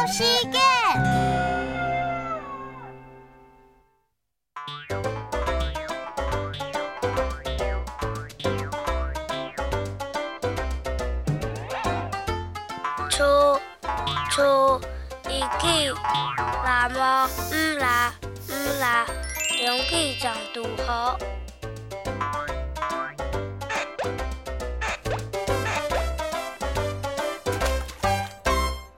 老师。出出一起，那么唔啦唔啦，勇气长度好。